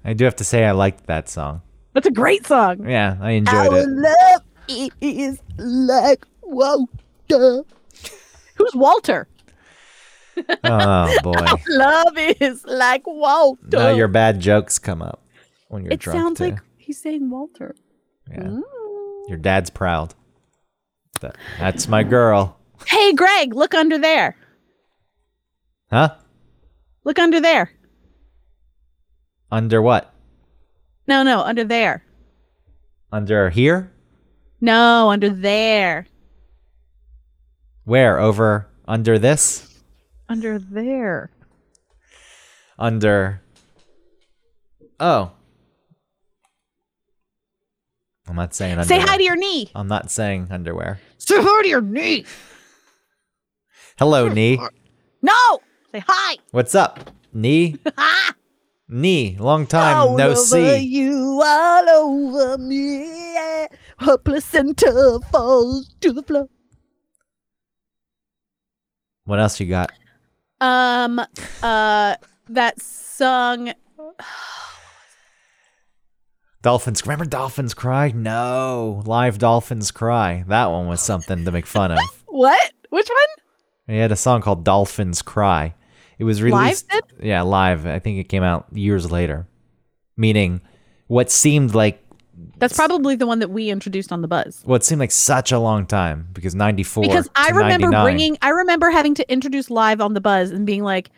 I do have to say I liked that song. That's a great song. Yeah, I enjoyed it. love is like Walter. Who's Walter? Oh boy. Our Love is like Walter. now your bad jokes come up when you're it drunk. It sounds too. like he's saying Walter. yeah. Your dad's proud. That, that's my girl. Hey, Greg, look under there. Huh? Look under there. Under what? No, no, under there. Under here? No, under there. Where? Over under this? Under there. Under Oh. I'm not saying underwear. Say underwear. hi to your knee. I'm not saying underwear. Say hi to your knee. Hello, knee. No. Say hi. What's up? Knee? Ha. knee. Long time all no over see. you, all over me. Yeah. Her placenta falls to the floor. What else you got? Um, uh, that song. Dolphins. Remember Dolphins Cry? No. Live Dolphins Cry. That one was something to make fun of. What? Which one? He had a song called Dolphins Cry. It was released. did? Yeah, live. I think it came out years later. Meaning, what seemed like That's probably the one that we introduced on the buzz. Well, it seemed like such a long time because 94 Because I remember 99. bringing, I remember having to introduce live on the buzz and being like,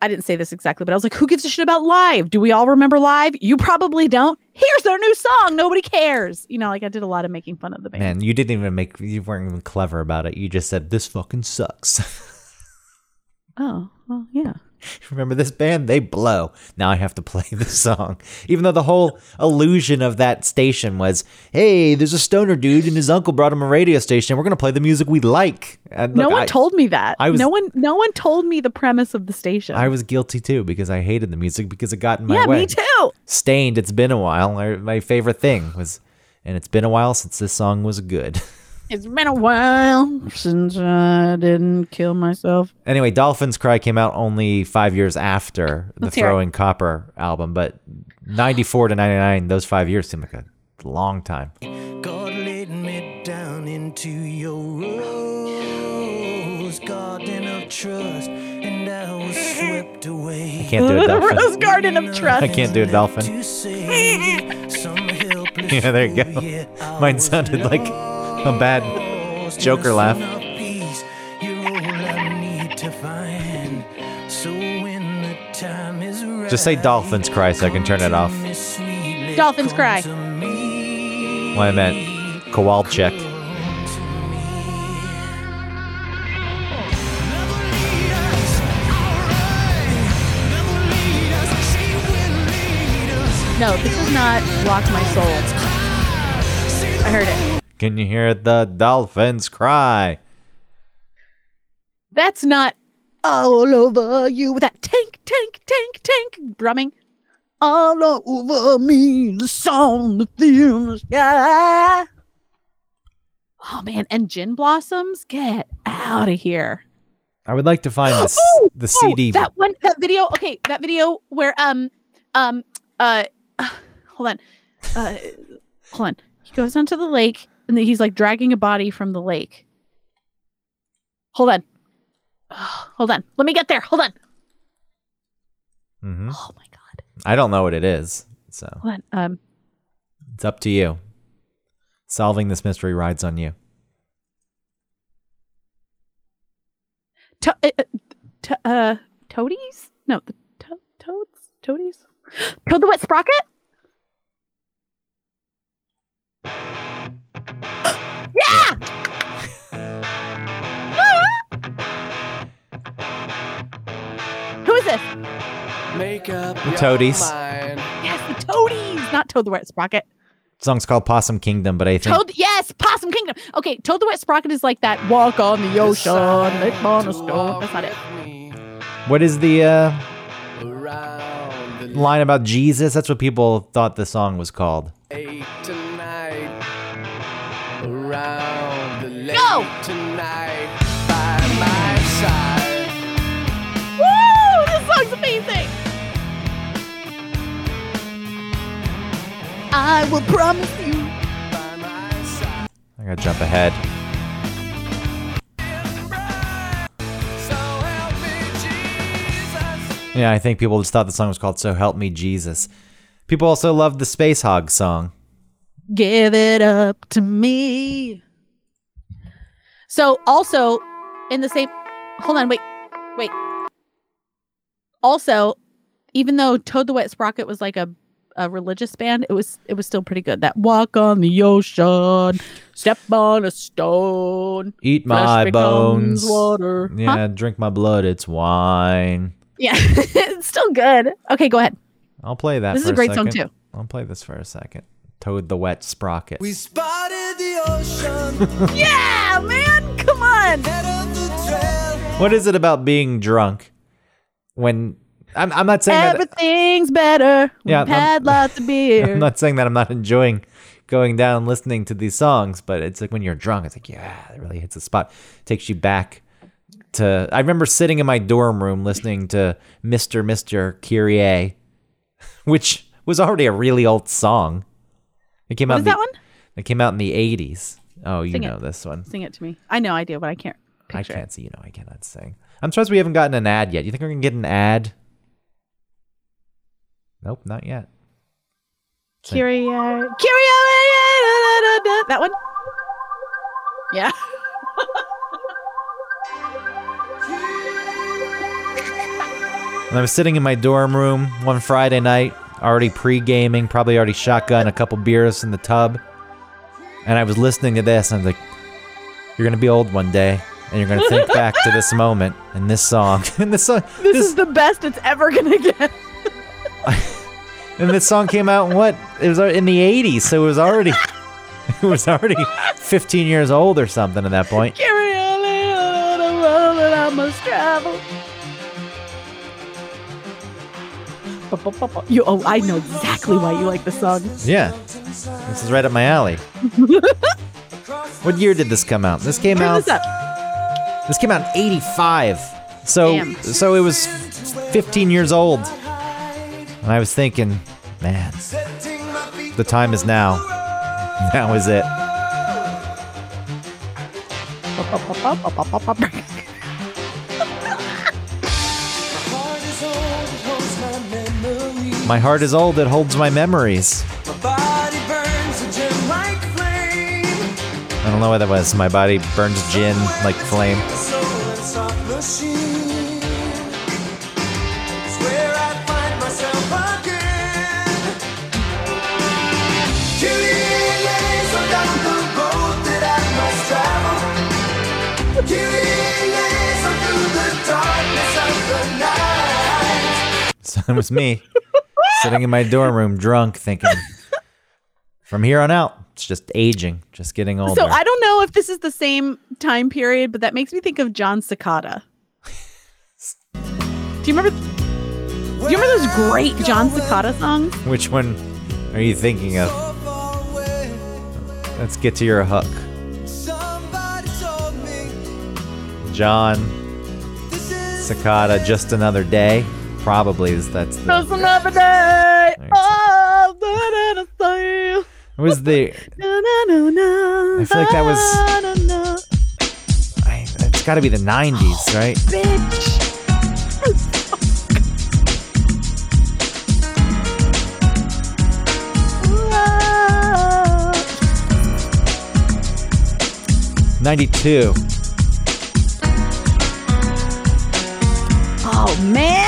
I didn't say this exactly, but I was like, who gives a shit about live? Do we all remember live? You probably don't. Here's their new song. Nobody cares. You know, like I did a lot of making fun of the band. Man, you didn't even make you weren't even clever about it. You just said this fucking sucks. Oh, well, yeah. Remember this band? They blow. Now I have to play this song. Even though the whole illusion of that station was, hey, there's a stoner dude and his uncle brought him a radio station. We're going to play the music we like. And no one I, told me that. I was- no one no one told me the premise of the station. I was guilty too because I hated the music because it got in my yeah, way. me too. Staind, it's been a while. My favorite thing was, and it's been a while since this song was good. It's been a while since I didn't kill myself. Anyway, Dolphins Cry came out only five years after the Let's hear it. Throwing Copper album, but 94 to 99, those five years seem like a long time. God laid me down into your rose garden of trust, and I was swept away. Can't do a dolphin. Rose Garden of Trust. I can't do a dolphin. To save some helpless Yeah, there you go. fool, yeah, I Mine sounded like a bad. Joker laugh. Innocent of peace, You're all I need to find. So when the time is right, Just say Dolphins Cry so I can turn it off. come to me sweetly, Dolphins cry. to. Well, I meant Kowalczyk. No, this is not Rock My Soul. I heard it. Can you hear the Dolphins Cry? That's not all over you with that tank, tank, tank, tank drumming. All over me, the song, the theme, the sky. Oh man, and Gin Blossoms, get out of here. I would like to find this, Oh, the oh, CD. that one, that video. Okay, that video where um um uh, hold on, uh, hold on. He goes onto the lake and then he's like dragging a body from the lake. Hold on, hold on. Let me get there. Hold on. Mhm. Oh my god. I don't know what it is, so. Um. it's up to you. Solving this mystery rides on you. To- uh, uh, to- uh, toadies? No, the to- toads, toadies. Toad the wet sprocket. Yeah. Who is this? Make up The Toadies. mind. Yes, the toadies, not Toad the wet sprocket. song's called Possum Kingdom, but I think Toad, yes, Possum Kingdom. Okay, Toad the wet sprocket is like that. Walk on the ocean, lick on a stone. That's not it. what is the uh, the line about Jesus? That's what people thought the song was called. lake the lake Go! tonight. By my side. Woo! This song's amazing. I will promise you. By my side. I gotta jump ahead. So help me, Jesus. Yeah, I think people just thought the song was called So Help Me Jesus. People also loved the Spacehog song. Give it up to me. So also in the same hold on, wait, wait. Also, even though Toad the Wet Sprocket was like a, a religious band, it was it was still pretty good. That walk on the ocean, step on a stone, Eat my bones. water. Yeah, Huh? drink my blood, it's wine. Yeah, it's still good. Okay, go ahead. I'll play that This is a great song, too. I'll play this for a second. Toad the Wet Sprocket. We spotted the ocean, Yeah, man, come on. head of the trail. What is it about being drunk when I'm, I'm not saying that Everything's better. We've Yeah, I'm- had lots of beer. I'm not saying that I'm not enjoying going down listening to these songs, but it's like when you're drunk, it's like, yeah, it really hits the spot. Takes you back to I remember sitting in my dorm room listening to Mr. Mr. Kyrie, which was already a really old song. It came What out is in the, that one? It came out in the 80s. Oh, you Sing know it. this one. Sing it to me. I know I do, but I can't I can't see, you know, I cannot sing. I'm surprised we haven't gotten an ad yet. You think we're going to get an ad? Nope, not yet. Curio. Curio. That one? Yeah. And I was sitting in my dorm room one Friday night, already pre gaming, probably already shotgun a couple beers in the tub. And I was listening to this, and I was like, You're to be old one day, and you're to think back to this moment and this song. and this song. This, is the best it's ever gonna get. And this song came out in what? It was in the 80s, so it was already. It was already 15 years old or something at that point. Carry on on the road that I must travel. You, oh, I know exactly why you like the song. Yeah, this is right up my alley. what year did this come out? This came Turn out. this. This came out in 85. So Damn. so it was 15 years old. And I was thinking, man, the time is now. Now is it. My heart is old, it holds my memories. I don't know what that was. My body burns gin like flame. So it was me sitting in my dorm room drunk thinking, from here on out, it's just aging, just getting older. So I don't know if this is the same time period, but that makes me think of Jon Secada. Do you remember? Do you remember those great Jon Secada songs? Which one are you thinking of? Let's get to your hook. Jon Secada, just another day. Probably is that's the. Just another day. Oh, It was the. I feel like that was-. I, it's got to be the '90s, right? Bitch. '92. Oh man.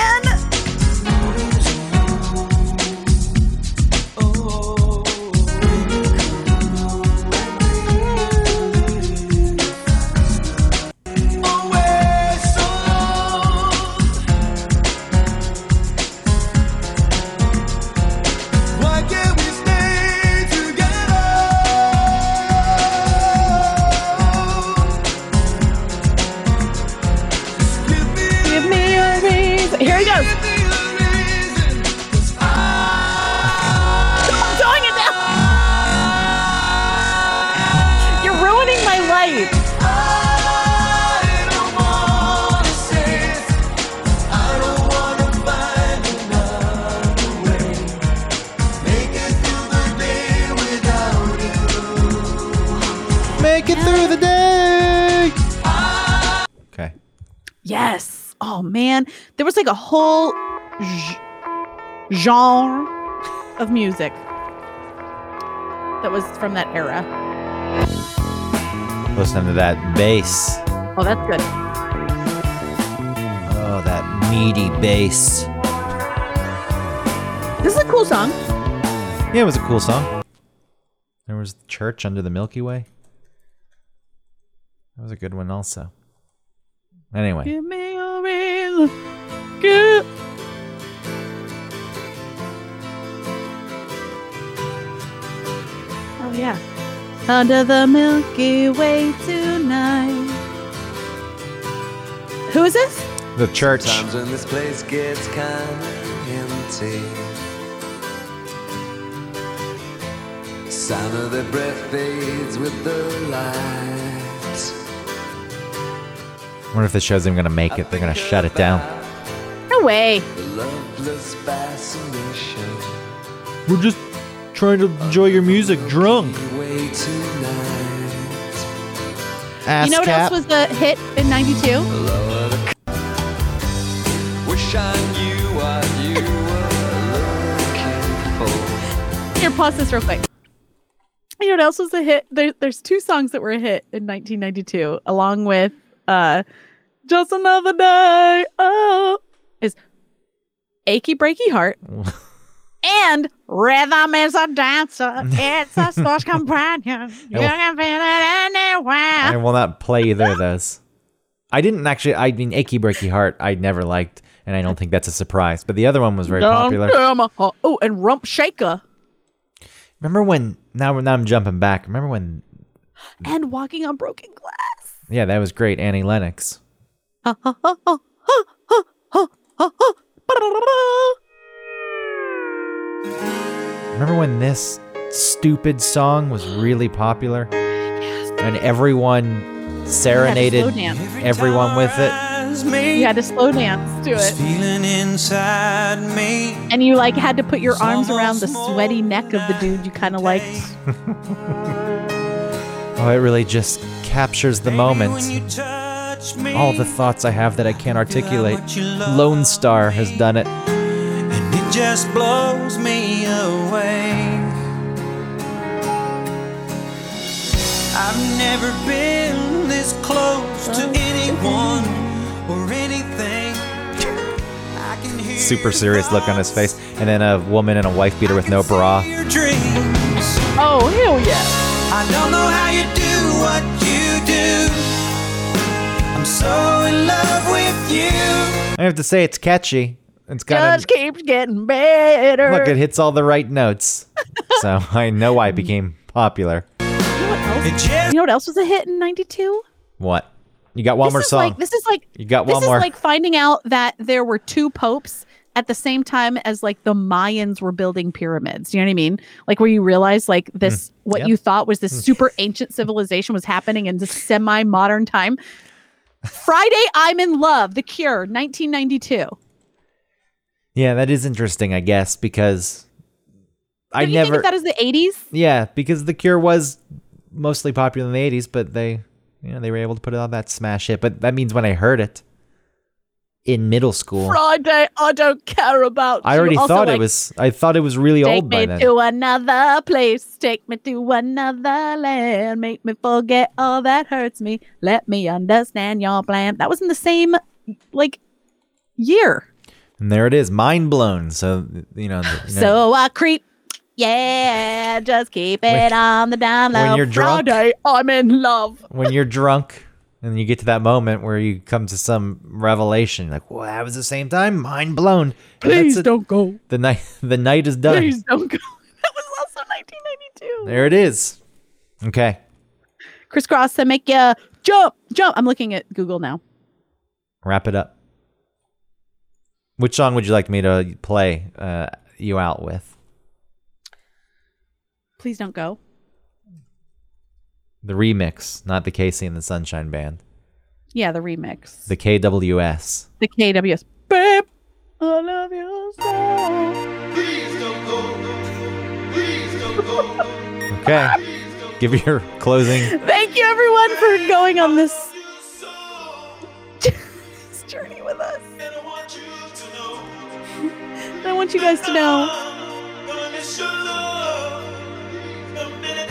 Whole genre of music that was from that era. Listen to that bass. Oh, that's good. Oh, that meaty bass. This is a cool song. Yeah, it was a cool song. There was Church Under the Milky Way. That was a good one, also. Anyway, Give me a reason. Give. Oh yeah. Under the Milky Way tonight. Who is this? the church. Times when this place gets kinda empty. Sound of their breath fades with the lights. I wonder if this show's even gonna make it. They're gonna shut it down. No way. The loveless fascination. We're just trying to enjoy your music drunk. Ass you know what cap. else was a hit in 92? Wish I knew what you were looking pause this real quick. You know what else was a hit? There, there's two songs that were a hit in 1992, along with uh, "Just Another Day." Oh, is "Achy Breaky Heart" and "Rhythm is a Dancer." It's a sports companion. Oh. You will- can feel it anywhere. I will not play either of those. I didn't actually. I mean, "Achy Breaky Heart" I never liked, and I don't think that's a surprise. But the other one was very popular. Oh, and "Rump Shaker" Remember when? Now, now I'm jumping back. Remember when? and "Walking on Broken Glass." Yeah, that was great. Annie Lennox. Remember when this stupid song was really popular, and everyone serenaded everyone with it. You had to slow dance to it. Feeling inside me. And you like had to put your arms around the sweaty neck of the dude you kind of liked. Oh, it really just captures the moment. When you touch me. All the thoughts I have that I can't articulate. what you love. Lonestar has done it. And it just blows me away. I've never been this close to anyone or anything. I can hear Super serious look on his face, and then a woman in a wife beater with no bra. Oh, hell yeah. I don't know how you do what you do. I'm so in love with you. I have to say, it's catchy. It's got Just keeps getting better. look. It hits all the right notes, so I know why it became popular. you, know what else? It just You know what else was a hit in 92? What? You got one this more song. Like, this is like You got one this one is like finding out that there were two popes at the same time as like the Mayans were building pyramids. You know what I mean? Like where you realize like this what Hmm. Yep. you thought was this super ancient civilization was happening in this semi-modern time. Friday I'm in Love, The Cure, 1992. yeah, that is interesting, I guess, because I Don't you never. think of that as the 80s? yeah, because The Cure was mostly popular in the '80s, but they, you know, they were able to put out that smash hit. But that means when I heard it in middle school, Friday, I don't care about I you. already Also, thought it like, was. I thought it was really Take old by then. Take me to another place. Take me to another land. Make me forget all that hurts me. Let me understand your plan. That was in the same like year. And there it is, mind blown. So you know, the- you know, So I creep. Yeah, just keep it When- on the down low. when you're drunk- Friday, I'm in love. when you're drunk and you get to that moment where you come to some revelation, like, well, that was the same time, mind blown. And that's Please it. don't go. The night, the night is done. Please don't go. That was also 1992. There it is. Okay, Crisscross to make you jump, jump. I'm looking at Google now. wrap it up. Which song would you like me to play uh, you out with? Please don't go. The remix, not the KC and the Sunshine Band. Yeah, the remix. The KWS. the KWS. Babe, I love you so. Okay. Give your closing. Thank you, everyone, for going on this, this journey with us. I want you guys to know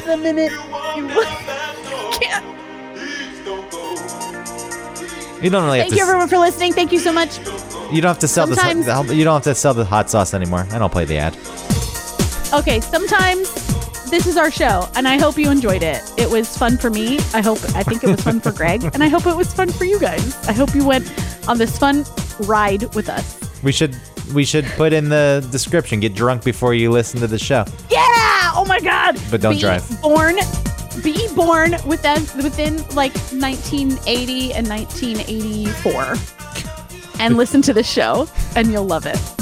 the minute you can't. You don't really have Thank to. you, s- everyone, for listening. Thank you so much. You don't have to sell the. Sometimes- You don't have to sell the hot sauce anymore. I don't play the ad. Okay, sometimes this is our show, and I hope you enjoyed it. It was fun for me. I hope, I think it was fun for Greg, and I hope it was fun for you guys. I hope you went on this fun ride with us. We should we should put in the description. Get drunk before you listen to the show. Yeah! Oh my God! But don't Be drive. Born, be born within within like 1980 and 1984, and listen to the show, and you'll love it.